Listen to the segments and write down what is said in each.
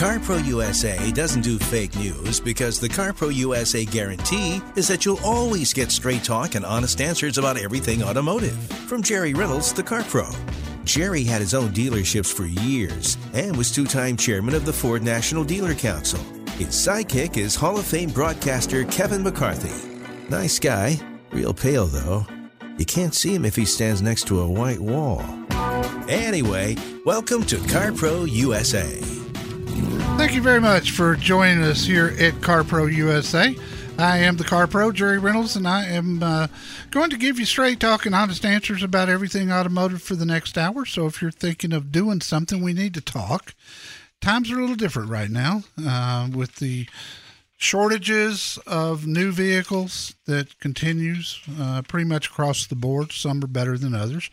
CarPro USA doesn't do fake news because the CarPro USA guarantee is that you'll always get straight talk and honest answers about everything automotive. From Jerry Reynolds, the CarPro. Jerry had his own dealerships for years and was two time chairman of the Ford National Dealer Council. His sidekick is Hall of Fame broadcaster Kevin McCarthy. Nice guy, real pale though. You can't see him if he stands next to a white wall. Anyway, welcome to CarPro USA. Thank you very much for joining us here at CarPro USA. I am the Car Pro, Jerry Reynolds, and I am uh, going to give you straight talk and honest answers about everything automotive for the next hour. So if you're thinking of doing something, we need to talk. Times are a little different right now uh, with the shortages of new vehicles that continues uh, pretty much across the board. Some are better than others,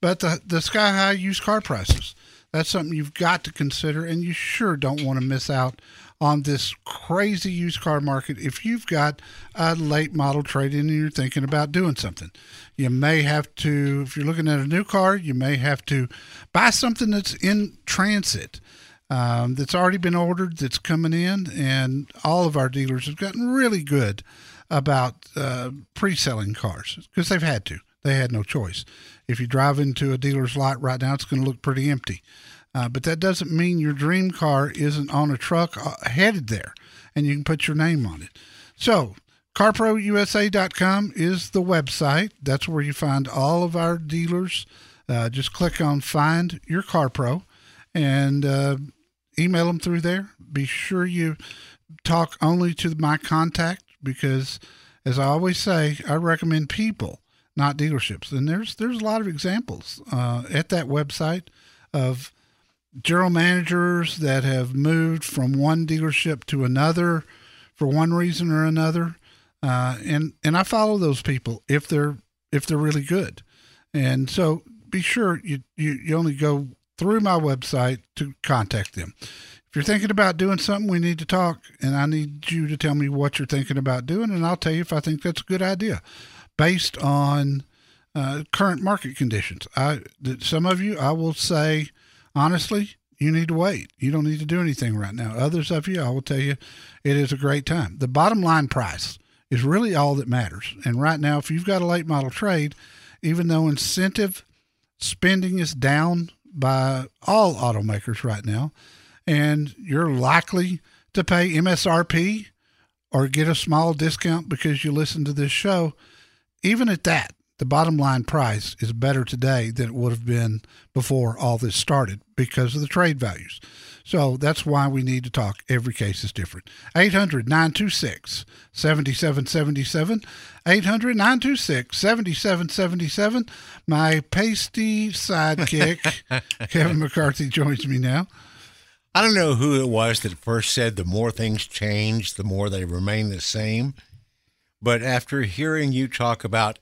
but the, the sky high used car prices. That's something you've got to consider, and you sure don't want to miss out on this crazy used car market if you've got a late model trade in and you're thinking about doing something. You may have to, if you're looking at a new car, you may have to buy something that's in transit. Um, that's already been ordered, that's coming in, and all of our dealers have gotten really good about uh, pre selling cars because they've had to. They had no choice. If you drive into a dealer's lot right now, it's going to look pretty empty. Uh, but that doesn't mean your dream car isn't on a truck uh, headed there and you can put your name on it. So, carprousa.com is the website. That's where you find all of our dealers. Uh, just click on Find Your Car Pro and uh, email them through there. Be sure you talk only to my contact because, as I always say, I recommend people, not dealerships. And there's there's a lot of examples uh, at that website of general managers that have moved from one dealership to another for one reason or another, uh, and and I follow those people if they're if they're really good, and so be sure you you, you only go through my website to contact them. If you're thinking about doing something, we need to talk, and I need you to tell me what you're thinking about doing, and I'll tell you if I think that's a good idea, based on uh, current market conditions. I some of you I will say honestly, you need to wait. You don't need to do anything right now. Others of you, I will tell you, it is a great time. The bottom line price is really all that matters. And right now, if you've got a late model trade, even though incentive spending is down by all automakers right now, and you're likely to pay MSRP or get a small discount because you listen to this show, even at that, the bottom line price is better today than it would have been before all this started because of the trade values. So that's why we need to talk. Every case is different. 800 926 7777. 800 926 7777. My pasty sidekick, Kevin McCarthy, joins me now. I don't know who it was that first said the more things change, the more they remain the same. But after hearing you talk about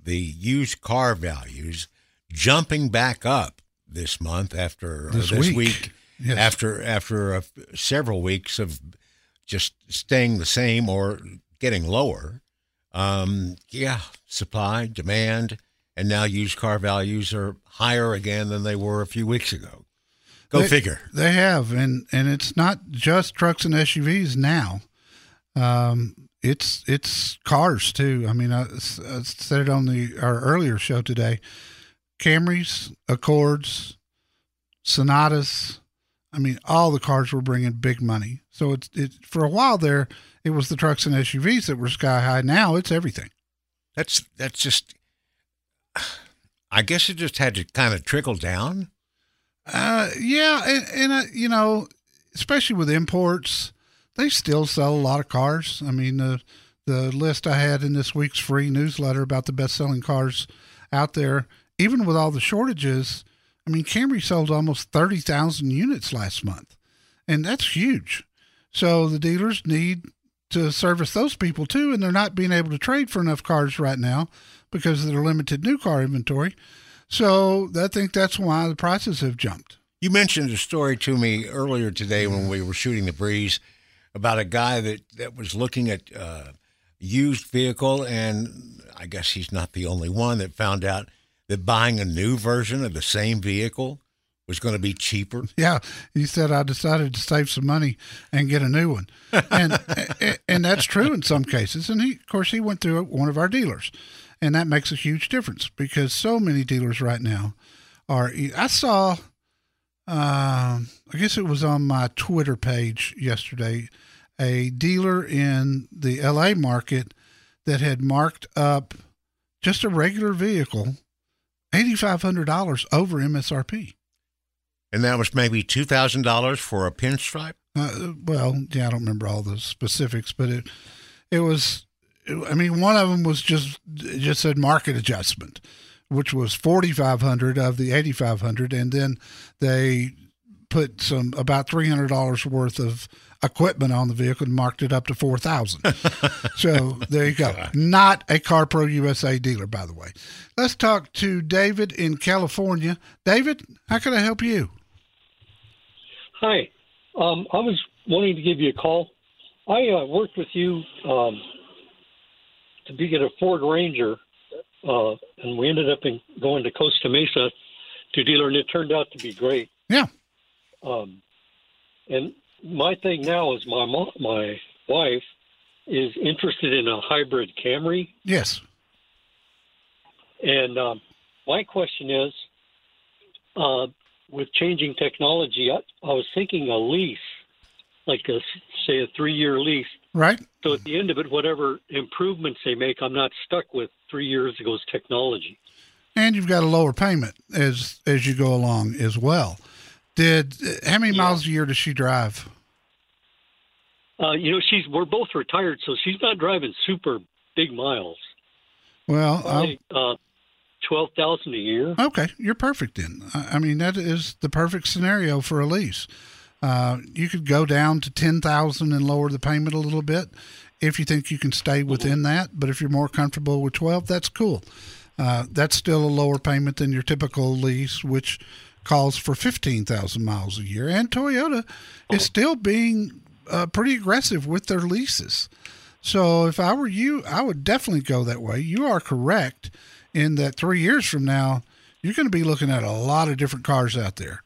the used car values jumping back up this month after this, this week, week yes. after after uh, several weeks of just staying the same or getting lower. Um, yeah, supply, demand, and now used car values are higher again than they were a few weeks ago. Go they, figure. They have, and and it's not just trucks and SUVs now. Um, it's it's cars too. I mean, I, I said it on the our earlier show today. Camrys, Accords, Sonatas. I mean, all the cars were bringing big money. So it's it for a while there, it was the trucks and SUVs that were sky high. Now it's everything. That's that's just. I guess it just had to kind of trickle down. Uh, yeah, and, and uh, you know, especially with imports, they still sell a lot of cars. I mean, the the list I had in this week's free newsletter about the best selling cars out there, even with all the shortages, I mean, Camry sold almost thirty thousand units last month, and that's huge. So the dealers need to service those people too, and they're not being able to trade for enough cars right now because of their limited new car inventory. So I think that's why the prices have jumped. You mentioned a story to me earlier today when we were shooting the breeze about a guy that, that was looking at uh, used vehicle, and I guess he's not the only one that found out that buying a new version of the same vehicle was going to be cheaper. Yeah, he said I decided to save some money and get a new one, and and that's true in some cases. And he, of course, he went through one of our dealers, and that makes a huge difference because so many dealers right now are. I saw, um, I guess it was on my Twitter page yesterday, a dealer in the L.A. market that had marked up just a regular vehicle eighty five hundred dollars over MSRP. And that was maybe two thousand dollars for a pinstripe. Uh, well, yeah, I don't remember all the specifics, but it it was. I mean, one of them was just it just said market adjustment, which was forty five hundred of the eighty five hundred, and then they put some about three hundred dollars worth of equipment on the vehicle and marked it up to four thousand. so there you go. Not a CarPro USA dealer, by the way. Let's talk to David in California. David, how can I help you? Hi. Um, I was wanting to give you a call. I uh, worked with you um, to be at a Ford Ranger, uh, and we ended up in going to Costa Mesa to dealer, and it turned out to be great. Yeah. Um, and my thing now is my mo- my wife is interested in a hybrid Camry, Yes. and um, my question is, uh, with changing technology, I, I was thinking a lease, like a say a three year lease. Right. So at the end of it, whatever improvements they make, I'm not stuck with three years ago's technology. and you've got a lower payment as as you go along as well. Did how many Yeah. miles a year does she drive? Uh, you know, she's we're both retired, so she's not driving super big miles. Well, uh, twelve thousand a year. okay, you're perfect then. I I mean, that is the perfect scenario for a lease. Uh, you could go down to ten thousand and lower the payment a little bit if you think you can stay within that. But if you're more comfortable with twelve, that's cool. Uh, that's still a lower payment than your typical lease, which calls for fifteen thousand miles a year. And Toyota is still being uh, pretty aggressive with their leases. So if I were you, I would definitely go that way. You are correct in that three years from now, you're going to be looking at a lot of different cars out there.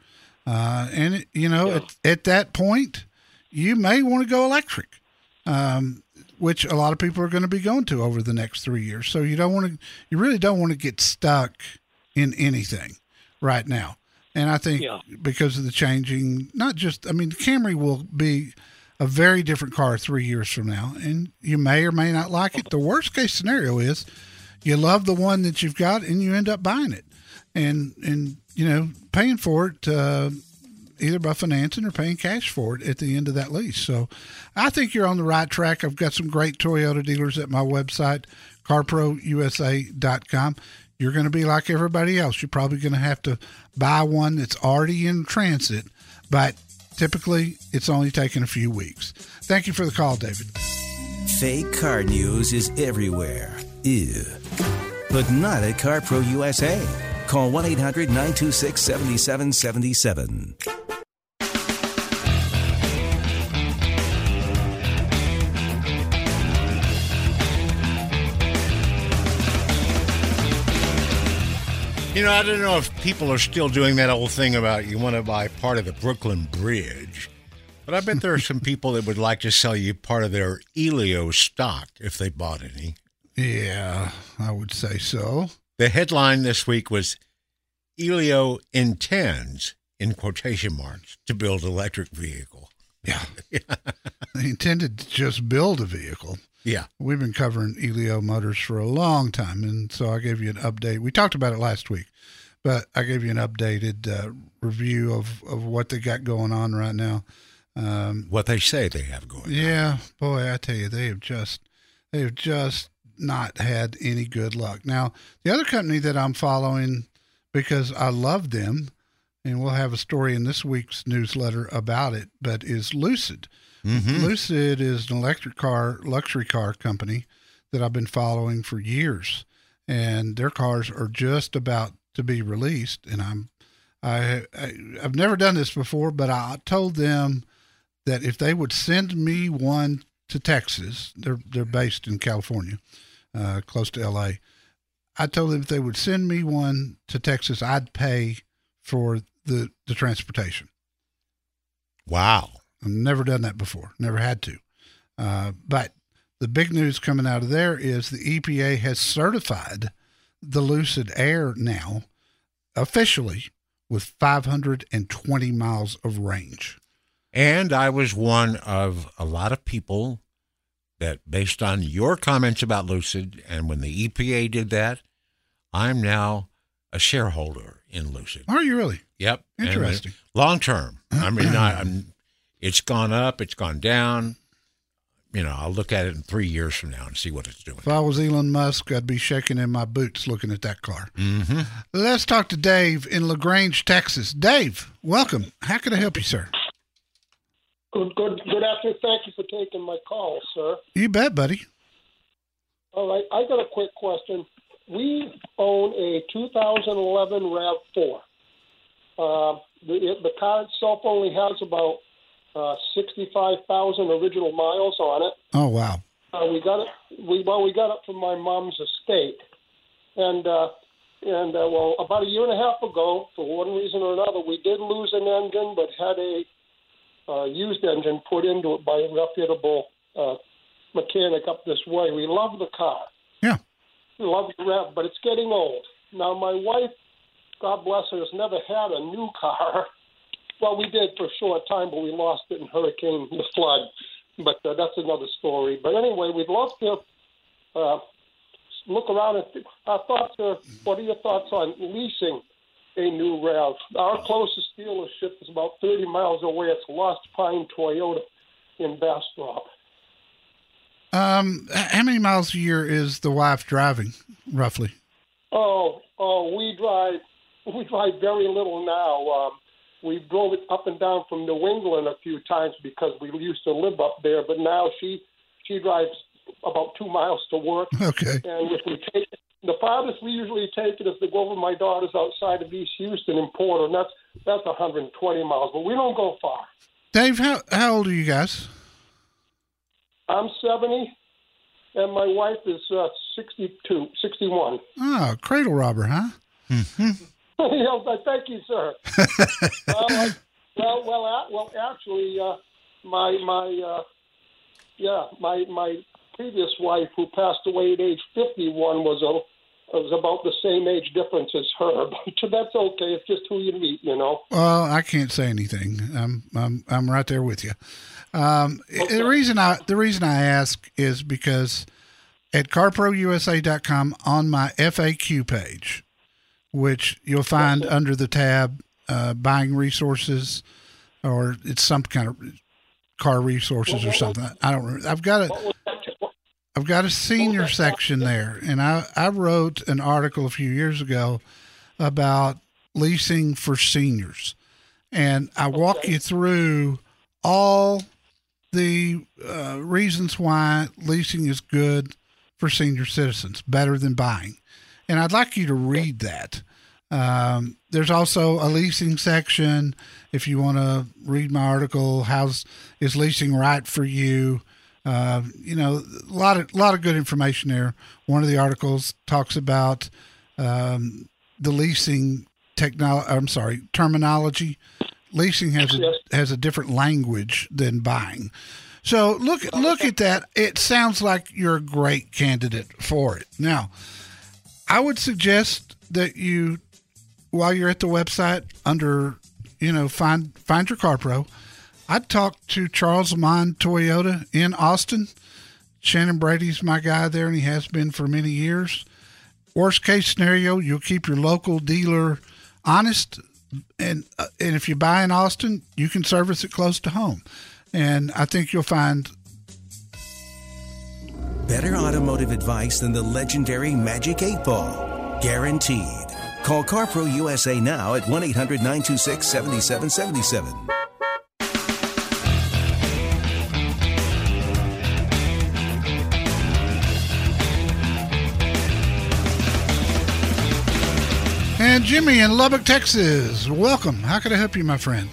Uh, and, it, you know, Yeah. at, at that point, you may want to go electric, um, which a lot of people are going to be going to over the next three years. So you don't want to, you really don't want to get stuck in anything right now. And I think Yeah. because of the changing, not just, I mean, the Camry will be a very different car three years from now, and you may or may not like it. The worst case scenario is you love the one that you've got and you end up buying it, and and you know paying for it uh, either by financing or paying cash for it at the end of that lease. So I think you're on the right track. I've got some great Toyota dealers at my website, CarProUSA.com. You're going to be like everybody else. You're probably going to have to buy one that's already in transit, but typically it's only taking a few weeks. Thank you for the call, David. Fake car news is everywhere. Ew. But not at CarPro USA. Call 1 800 926 7777. You know, I don't know if people are still doing that old thing about you want to buy part of the Brooklyn Bridge, but I bet there are some people that would like to sell you part of their Elio stock if they bought any. Yeah, I would say so. The headline this week was Elio intends, in quotation marks, to build electric vehicle. Yeah. they intended to just build a vehicle. Yeah. We've been covering Elio Motors for a long time, and so I gave you an update. We talked about it last week, but I gave you an updated uh, review of, of what they got going on right now. Um, What they say they have going. on. yeah, boy, I tell you, they have just they have just not had any good luck. Now, the other company that I'm following because I love them, and we'll have a story in this week's newsletter about it, but is Lucid. Mhm. Lucid is an electric car luxury car company that I've been following for years, and their cars are just about to be released. And I'm I, I I've never done this before, but I told them that if they would send me one to Texas, they're they're based in California, uh, close to L.A. I told them if they would send me one to Texas, I'd pay for the the transportation. Wow. I've never done that before. Never had to. Uh, but the big news coming out of there is the EPA has certified the Lucid Air now officially with 520 miles of range. And I was one of a lot of people that, based on your comments about Lucid, and when the EPA did that, I'm now a shareholder in Lucid. Are you really? Yep. Interesting. Long term. I mean, I, I'm, it's gone up, it's gone down. You know, I'll look at it in three years from now and see what it's doing. If I was Elon Musk, I'd be shaking in my boots looking at that car. Mm-hmm. Let's talk to Dave in LaGrange, Texas. Dave, welcome. How can I help you, sir? Good, good, good afternoon. Thank you for taking my call, sir. You bet, buddy. All right, I got a quick question. We own a 2011 Rav4. Uh, the, the car itself only has about uh, 65,000 original miles on it. Oh, wow. Uh, we got it. We well, we got it from my mom's estate, and uh, and uh, well, about a year and a half ago, for one reason or another, we did lose an engine, but had a uh, used engine put into it by a reputable uh, mechanic up this way. We love the car. Yeah. We love the rev, but it's getting old. Now, my wife, God bless her, has never had a new car. Well, we did for a short time, but we lost it in hurricane, the flood. But uh, that's another story. But anyway, we'd love to uh, look around and th- our thoughts are. What are your thoughts on leasing a new Rav? Our closest dealership is about 30 miles away. It's Lost Pine Toyota in Bastrop. Um, how many miles a year is the wife driving, roughly? Oh, oh, we drive. We drive very little now. Um, we drove it up and down from New England a few times because we used to live up there. But now she she drives about two miles to work. Okay. And if we take the farthest we usually take it is to go over my daughter's outside of East Houston in Porter, and that's that's 120 miles. But we don't go far. Dave, how how old are you guys? I'm 70, and my wife is uh, 62, 61. Oh, cradle robber, huh? yeah, but thank you, sir. well, well, well, uh, well, actually, uh, my my uh, yeah, my my previous wife, who passed away at age 51, was a was about the same age difference as her. But that's okay. It's just who you meet, you know. Well, I can't say anything. I'm I'm I'm right there with you. Um, The reason I the reason I ask is because at carprousa.com on my FAQ page, which you'll find under the tab uh, buying resources, or it's some kind of car resources or something. I don't. remember. I've got a What was that? What, I've got a senior section there, and I, I wrote an article a few years ago about leasing for seniors, and I walk you through all the uh, reasons why leasing is good for senior citizens, better than buying, and I'd like you to read that. Um, there's also a leasing section if you want to read my article. How's is leasing right for you? Uh, you know, a lot of lot of good information there. One of the articles talks about um, the leasing technology. I'm sorry, terminology. Leasing has a, has a different language than buying. So look look at that. It sounds like you're a great candidate for it. Now, I would suggest that you, while you're at the website, under you know find find your car pro. I'd talk to Charles Maund Toyota in Austin. Shannon Brady's my guy there, and he has been for many years. Worst case scenario, you'll keep your local dealer honest, and uh, and if you buy in Austin, you can service it close to home, and I think you'll find Better automotive advice than the legendary Magic 8 Ball. Guaranteed. Call CarPro USA now at 1 800 926 7777. And Jimmy in Lubbock, Texas. Welcome. How can I help you, my friend?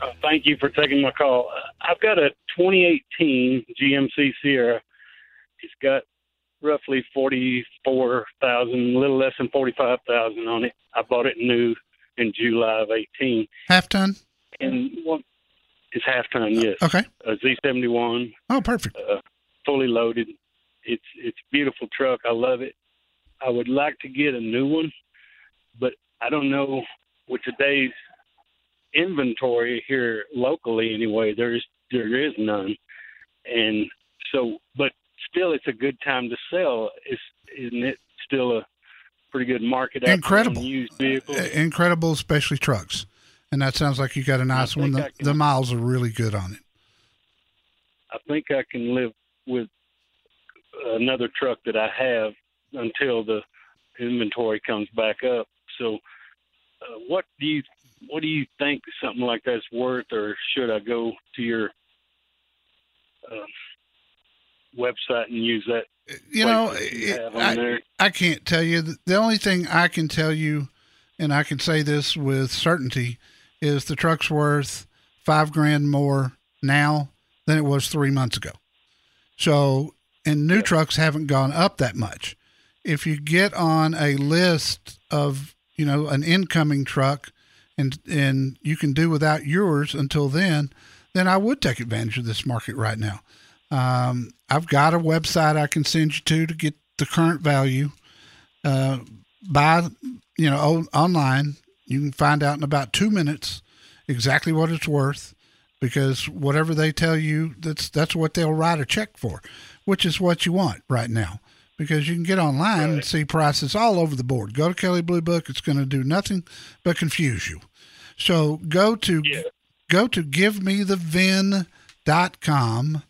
Uh, thank you for taking my call. I've got a 2018 GMC Sierra. It's got roughly 44,000, a little less than 45,000 on it. I bought it new in July of 18. Half ton. And what is half ton? Yes. Okay. A Z71, Oh, perfect. uh, fully loaded. It's it's a beautiful truck. I love it. I would like to get a new one, but I don't know with today's inventory here locally anyway. There's there is none, and so but still, it's a good time to sell. Is isn't it still a pretty good market? out there on Incredible. used vehicles. Uh, Incredible, especially trucks. And that sounds like you got a nice one. The, can- the miles are really good on it. I think I can live with another truck that I have until the inventory comes back up. So, uh, what do you what do you think something like that's worth, or should I go to your um, website and use that? You know, you it- I. I can't tell you. The only thing I can tell you, and I can say this with certainty, is the truck's worth five grand more now than it was three months ago. So, and new trucks haven't gone up that much. If you get on a list of, you know, an incoming truck and and you can do without yours until then, then I would take advantage of this market right now. Um, I've got a website I can send you to to get the current value. Uh, buy, you know, o- online. You can find out in about two minutes exactly what it's worth, because whatever they tell you, that's that's what they'll write a check for, which is what you want right now. Because you can get online and see prices all over the board. Go to Kelley Blue Book; it's going to do nothing but confuse you. So go to Yeah. go to givemethevin.com,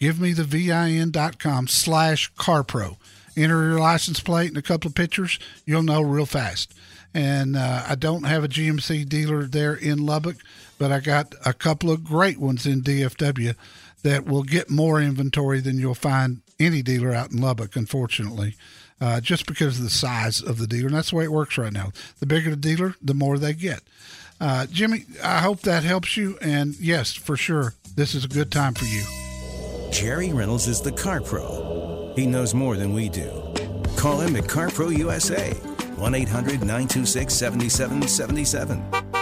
givemethevin.com slash carpro. Enter your license plate and a couple of pictures. You'll know real fast. And uh, I don't have a GMC dealer there in Lubbock, but I got a couple of great ones in DFW that will get more inventory than you'll find any dealer out in Lubbock, unfortunately, uh, just because of the size of the dealer. And that's the way it works right now. The bigger the dealer, the more they get. Uh, Jimmy, I hope that helps you. And yes, for sure, this is a good time for you. Jerry Reynolds is the car pro. He knows more than we do. Call him at CarPro USA, 1 800 926 7777.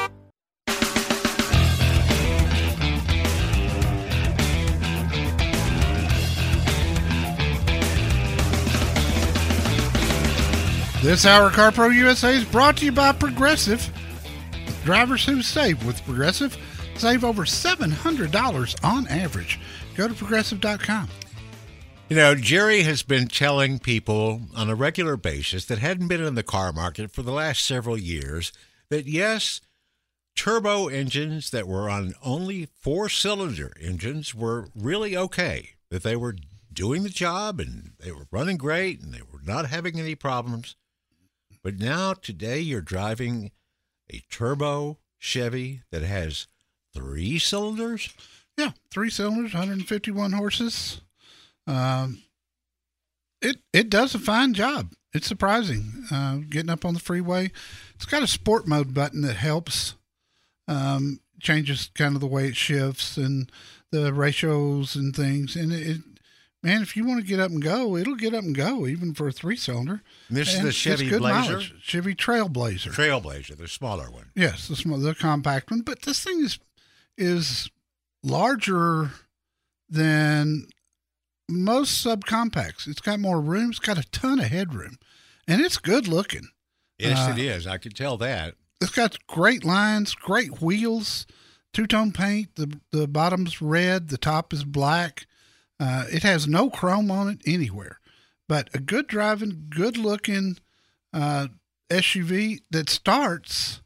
This hour CarPro USA is brought to you by Progressive. Drivers who save with Progressive save over $700 on average. Go to progressive.com. You know, Jerry has been telling people on a regular basis that hadn't been in the car market for the last several years that yes, turbo engines that were on only four cylinder engines were really okay, that they were doing the job and they were running great and they were not having any problems. But now, today, you're driving a turbo Chevy that has three cylinders. Yeah, three cylinders, 151 horses. Um, it it does a fine job. It's surprising. Uh, getting up on the freeway, it's got a sport mode button that helps. Um, changes kind of the way it shifts and the ratios and things. And it, it man, if you want to get up and go, it'll get up and go even for a three cylinder. This And is the Chevy Blazer, mileage. Chevy Trailblazer. Trailblazer, the smaller one. Yes, the small, the compact one. But this thing is is larger than most subcompacts. It's got more room. It's got a ton of headroom, and it's good looking. Yes, Uh, it is. I could tell that. It's got great lines, great wheels, two tone paint. The the bottom's red, the top is black. Uh, it has no chrome on it anywhere, but a good driving, good looking uh, SUV that starts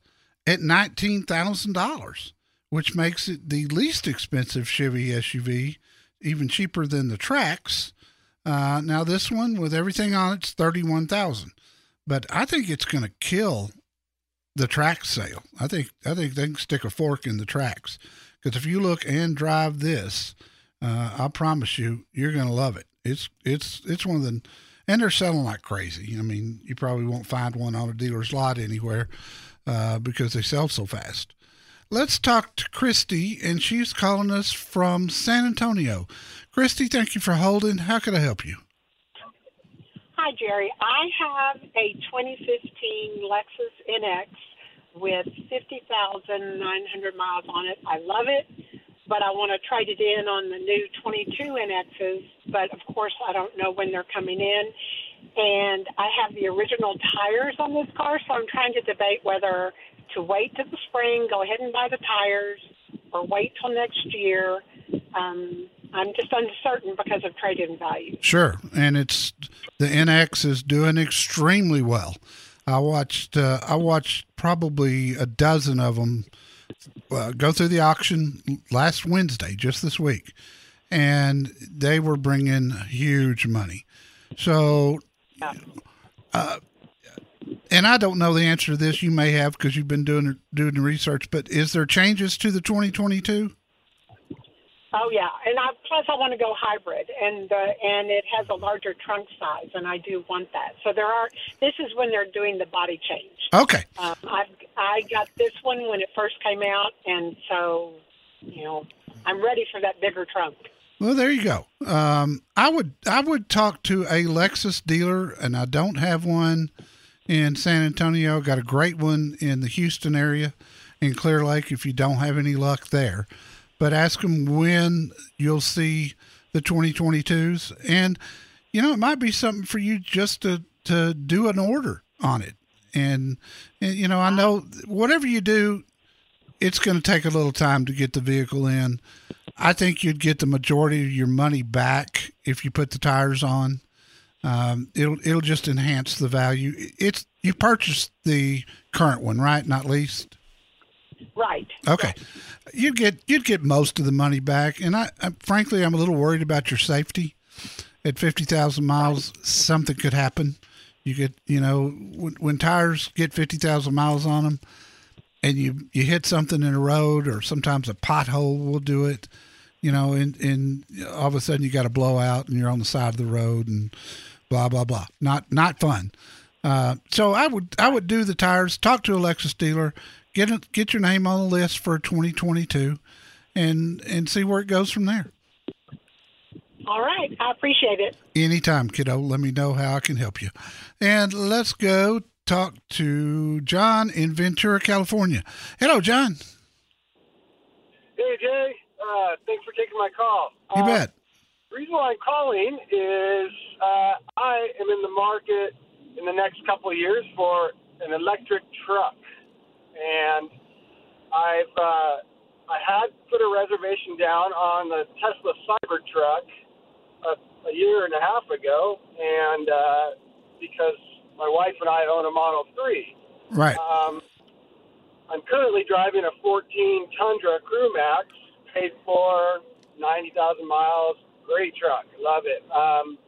at nineteen thousand dollars, which makes it the least expensive Chevy SUV, even cheaper than the Trax. Uh, now this one with everything on it's thirty one thousand, but I think it's going to kill the Trax sale. I think I think they can stick a fork in the Trax because if you look and drive this, uh, I promise you, you're going to love it. It's it's it's one of the, and they're selling like crazy. I mean, you probably won't find one on a dealer's lot anywhere uh, because they sell so fast. Let's talk to Christy, and she's calling us from San Antonio. Christy, thank you for holding. How can I help you? Hi, Jerry. I have a 2015 Lexus NX with 50,900 miles on it. I love it, but I want to trade it in on the new 22 NXs. But of course, I don't know when they're coming in. And I have the original tires on this car, so I'm trying to debate whether to wait till the spring, go ahead and buy the tires, or wait till next year. Um, I'm just uncertain because of trade-in value. Sure, and it's the NX is doing extremely well. I watched uh, I watched probably a dozen of them uh, go through the auction last Wednesday, just this week, and they were bringing huge money. So, uh, and I don't know the answer to this. You may have because you've been doing doing the research. But is there changes to the 2022? Oh yeah, and I, plus I want to go hybrid, and uh, and it has a larger trunk size, and I do want that. So there are. This is when they're doing the body change. Okay. Um, I I got this one when it first came out, and so you know I'm ready for that bigger trunk. Well, there you go. Um, I would I would talk to a Lexus dealer, and I don't have one in San Antonio. Got a great one in the Houston area, in Clear Lake. If you don't have any luck there but ask them when you'll see the 2022s. And, you know, it might be something for you just to, to do an order on it. And, and you know, I know whatever you do, it's going to take a little time to get the vehicle in. I think you'd get the majority of your money back if you put the tires on. Um, it'll it'll just enhance the value. It's you purchased the current one, right? Not least. Right. Okay. You'd get you'd get most of the money back, and I, I frankly I'm a little worried about your safety. At fifty thousand miles, something could happen. You could, you know when, when tires get fifty thousand miles on them, and you you hit something in a road, or sometimes a pothole will do it. You know, and and all of a sudden you got a blowout, and you're on the side of the road, and blah blah blah. Not not fun. Uh, so I would I would do the tires. Talk to a Lexus dealer get it, get your name on the list for 2022, and and see where it goes from there. All right, I appreciate it. Anytime, kiddo. Let me know how I can help you. And let's go talk to John in Ventura, California. Hello, John. Hey, Jay. Uh, thanks for taking my call. You uh, bet. The reason why I'm calling is uh, I am in the market in the next couple of years for an electric truck and I've uh, I had put a reservation down on the Tesla Cybertruck a, a year and a half ago, and uh, because my wife and I own a Model Three. Right. Um, I'm currently driving a 14 Tundra CrewMax, paid for 90,000 miles. Great truck, love it. Um,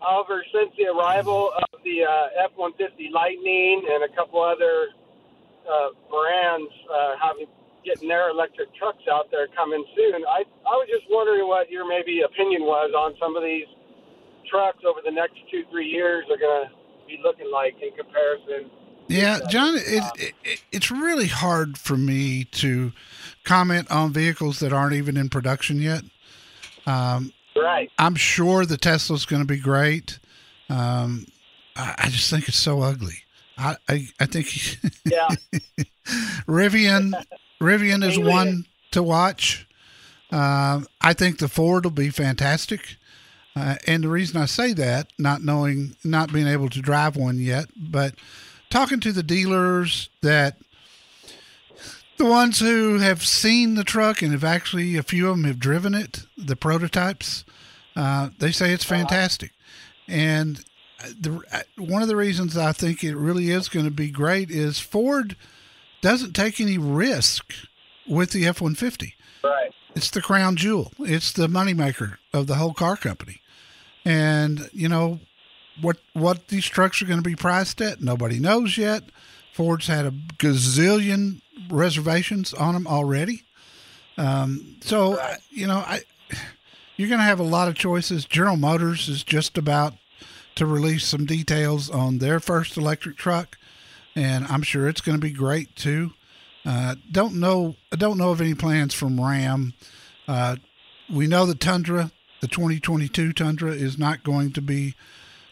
however, since the arrival of the uh, F-150 Lightning and a couple other uh, brands uh, having getting their electric trucks out there coming soon. I I was just wondering what your maybe opinion was on some of these trucks over the next two three years are going to be looking like in comparison. Yeah, John, it, it, it's really hard for me to comment on vehicles that aren't even in production yet. Um, right. I'm sure the Tesla's going to be great. Um, I, I just think it's so ugly. I I, I think yeah. Rivian Rivian is one to watch. Uh, I think the Ford will be fantastic. Uh, and the reason I say that, not knowing, not being able to drive one yet, but talking to the dealers that the ones who have seen the truck and have actually, a few of them have driven it, the prototypes, uh, they say it's fantastic. And the one of the reasons I think it really is going to be great is Ford doesn't take any risk with the F one fifty. Right. It's the crown jewel. It's the moneymaker of the whole car company. And you know what what these trucks are going to be priced at? Nobody knows yet. Ford's had a gazillion reservations on them already. Um, so right. you know, I you're going to have a lot of choices. General Motors is just about to release some details on their first electric truck, and I'm sure it's going to be great too. Uh, don't know. I don't know of any plans from Ram. Uh, we know the Tundra, the 2022 Tundra, is not going to be.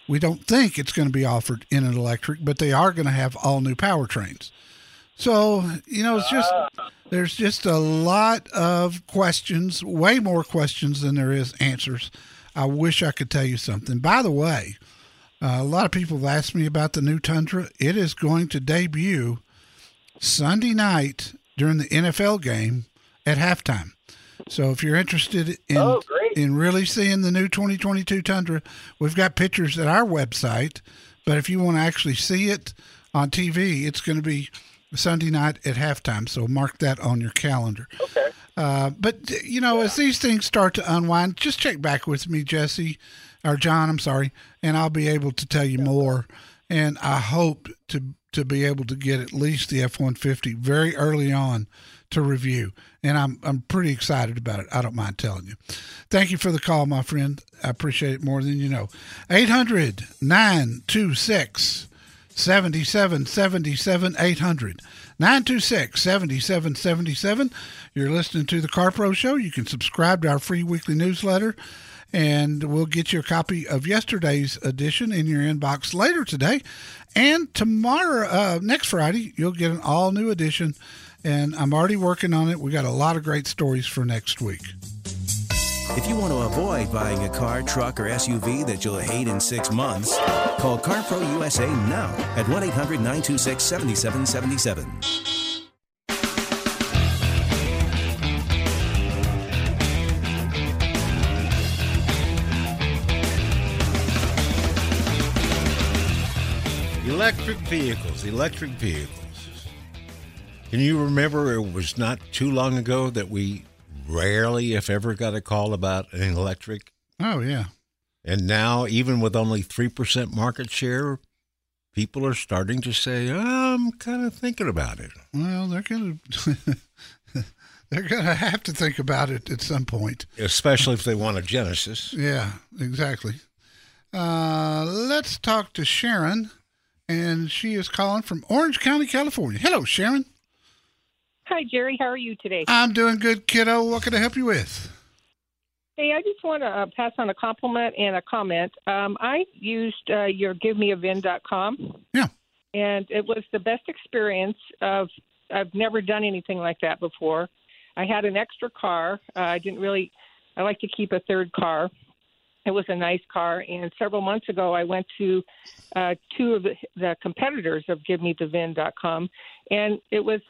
We don't think it's going to be offered in an electric, but they are going to have all new powertrains. So, you know, it's just, there's just a lot of questions, way more questions than there is answers. I wish I could tell you something. By the way, uh, a lot of people have asked me about the new Tundra. It is going to debut Sunday night during the NFL game at halftime. So if you're interested in Oh, in really seeing the new 2022 Tundra, we've got pictures at our website. But if you want to actually see it on TV, it's going to be Sunday night at halftime. So mark that on your calendar. Okay. Uh, but you know, as these things start to unwind, just check back with me, Jesse, or John. I'm sorry, and I'll be able to tell you more. And I hope to to be able to get at least the F-150 very early on to review. And I'm I'm pretty excited about it. I don't mind telling you. Thank you for the call, my friend. I appreciate it more than you know. 800 926 7777 800 926 7777. You're listening to the Car Pro Show. You can subscribe to our free weekly newsletter, and we'll get you a copy of yesterday's edition in your inbox later today. And tomorrow, uh, next Friday, you'll get an all new edition. And I'm already working on it. We got a lot of great stories for next week. If you want to avoid buying a car, truck, or SUV that you'll hate in six months, call CarPro USA now at 1 800 926 7777. Electric vehicles, electric vehicles. Can you remember it was not too long ago that we rarely, if ever, got a call about an electric? Oh, yeah. And now, even with only 3% market share, people are starting to say, I'm kind of thinking about it. Well, they're going to. They're going to have to think about it at some point. Especially if they want a Genesis. Yeah, exactly. Uh, let's talk to Sharon, and she is calling from Orange County, California. Hello, Sharon. Hi, Jerry. How are you today? I'm doing good, kiddo. What can I help you with? Hey, I just want to uh, pass on a compliment and a comment. Um, I used uh, your GiveMeAVin.com. Yeah. And it was the best experience of. I've never done anything like that before. I had an extra car. Uh, I didn't really. I like to keep a third car. It was a nice car, and several months ago, I went to uh, two of the, the competitors of GiveMeTheVin.com, and it was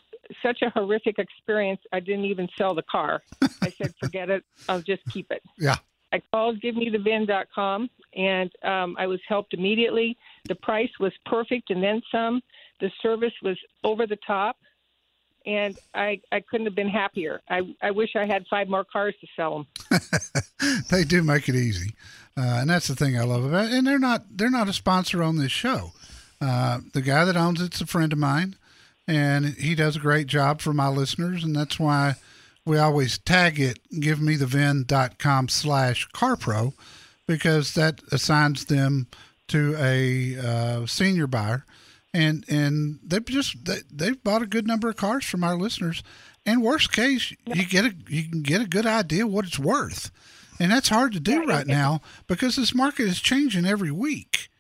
such a horrific experience. I didn't even sell the car. I said, "Forget it. I'll just keep it." Yeah. I called GiveMeTheVin.com, and um, I was helped immediately. The price was perfect, and then some. The service was over the top, and I I couldn't have been happier. I I wish I had five more cars to sell them. they do make it easy, uh, and that's the thing I love about it. And they're not they're not a sponsor on this show. Uh, the guy that owns it's a friend of mine, and he does a great job for my listeners, and that's why we always tag it givemethevin.com slash carpro because that assigns them to a uh, senior buyer and and they've just they, they've bought a good number of cars from our listeners. And worst case you get a you can get a good idea what it's worth. And that's hard to do right now because this market is changing every week.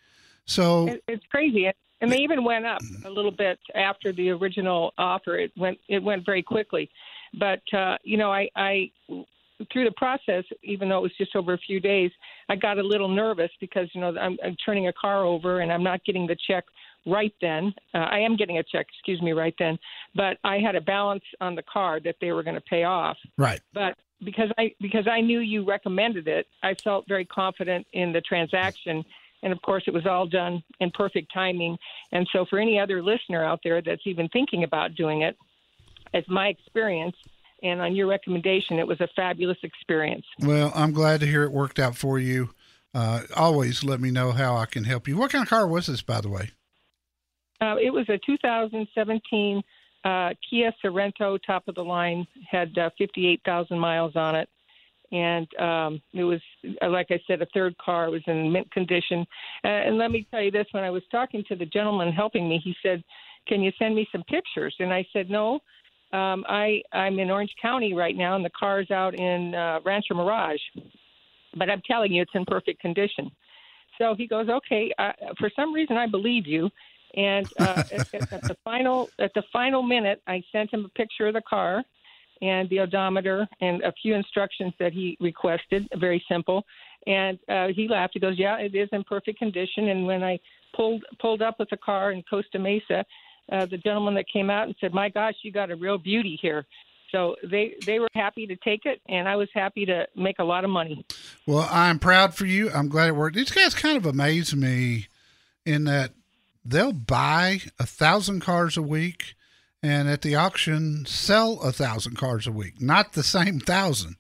So It, it's crazy, and they even went up a little bit after the original offer. It went it went very quickly, but uh, you know, I, I through the process, even though it was just over a few days, I got a little nervous because you know I'm, I'm turning a car over and I'm not getting the check right then. Uh, I am getting a check, excuse me, right then, but I had a balance on the card that they were going to pay off. right But because I because I knew you recommended it, I felt very confident in the transaction. And of course, it was all done in perfect timing. And so, for any other listener out there that's even thinking about doing it, as my experience, and on your recommendation, it was a fabulous experience. well i'm glad to hear it worked out for you uh, always let me know how i can help you what kind of car was this by the way Uh, it was a 2017 uh, Kia Sorento, top of the line, had uh, 58,000 miles on it. And um, it was, uh, like I said, a third car. It was in mint condition. Uh, and let me tell you this when I was talking to the gentleman helping me, he said, Can you send me some pictures? And I said, No. Um, I, I'm in Orange County right now, and the car's out in uh, Rancho Mirage. But I'm telling you, it's in perfect condition. So he goes, Okay, uh, for some reason, I believe you And uh, at, at the final at the final minute, I sent him a picture of the car and the odometer and a few instructions that he requested. Very simple. And uh, he laughed. He goes, "Yeah, it is in perfect condition." And when I pulled pulled up with the car in Costa Mesa, uh, the gentleman that came out and said, "My gosh, you got a real beauty here." So they they were happy to take it, and I was happy to make a lot of money. Well, I'm proud for you. I'm glad it worked. These guys kind of amaze me in that they'll buy a thousand cars a week and at the auction sell a thousand cars a week. Not the same thousand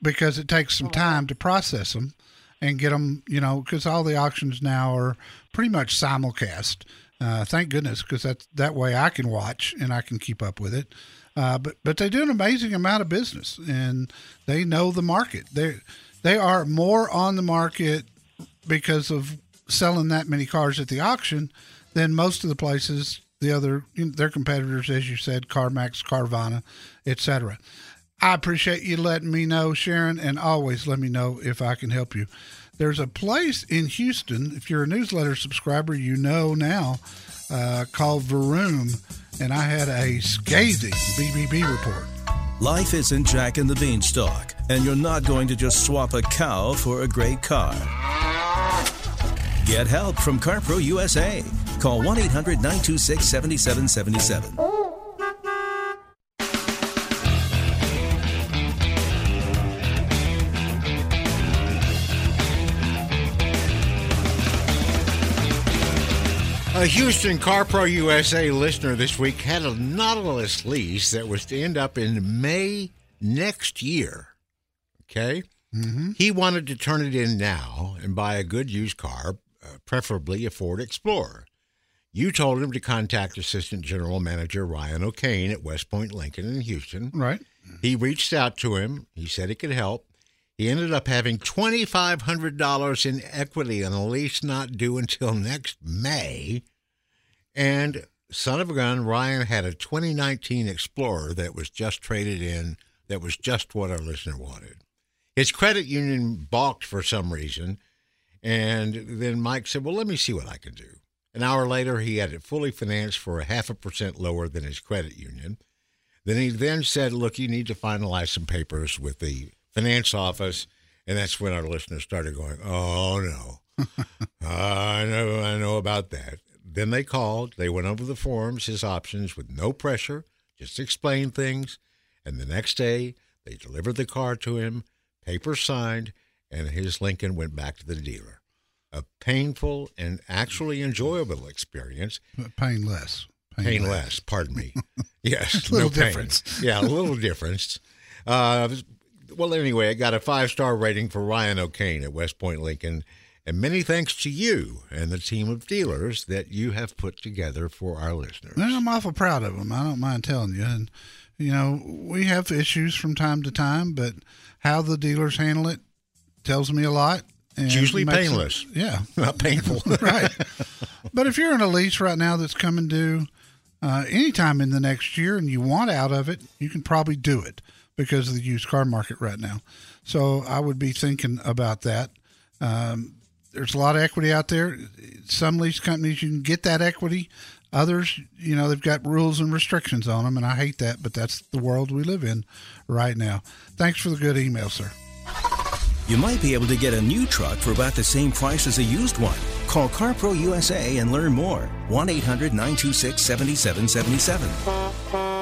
because it takes some time to process them and get them you know because all the auctions now are pretty much simulcast. Uh, thank goodness because that that way i can watch and i can keep up with it. Uh, but but they do an amazing amount of business and they know the market. They they are more on the market because of selling that many cars at the auction than most of the places the other their competitors as you said carmax carvana etc i appreciate you letting me know sharon and always let me know if i can help you. There's a place in houston if you're a newsletter subscriber you know now uh, called Vroom, and i had a scathing bbb report. Life isn't Jack and the Beanstalk, and you're not going to just swap a cow for a great car. Get help from CarPro USA. Call 1 800 926 7777. A Houston CarPro USA listener this week had a Nautilus lease that was to end up in May next year. Okay? mm-hmm. He wanted to turn it in now and buy a good used car, uh, preferably a Ford Explorer. You told him to contact Assistant General Manager Ryan O'Kane at West Point Lincoln in Houston. right He reached out to him. He said he could help. He ended up having $2,500 in equity on a lease not due until next May. And son of a gun, Ryan had a 2019 Explorer that was just traded in, that was just what our listener wanted. His credit union balked for some reason. And then Mike said, Well, let me see what I can do. An hour later, he had it fully financed for a half a percent lower than his credit union. Then he then said, Look, you need to finalize some papers with the finance office. And that's when our listeners started going, Oh, no. I know, I know about that. Then they called. They went over the forms, his options, with no pressure, just explained things. And the next day, they delivered the car to him, papers signed, and his Lincoln went back to the dealer. A painful and actually enjoyable experience. But painless Painless, pardon me. Yes, Little no difference. Yeah, a little difference. Uh, well, anyway, I got a five star rating for Ryan O'Kane at West Point Lincoln. And many thanks to you and the team of dealers that you have put together for our listeners. Well, I'm awful proud of them. I don't mind telling you. And, you know, we have issues from time to time, but how the dealers handle it tells me a lot. And It's usually makes painless. yeah. Not painful. right. But if you're in a lease right now that's coming due uh, anytime in the next year and you want out of it, you can probably do it because of the used car market right now. So I would be thinking about that. Um, there's a lot of equity out there. Some lease companies you can get that equity. Others, you know, they've got rules and restrictions on them, and I hate that, but that's the world we live in right now. Thanks for the good email, sir. You might be able to get a new truck for about the same price as a used one. Call CarPro USA and learn more. 1 800 926 7777.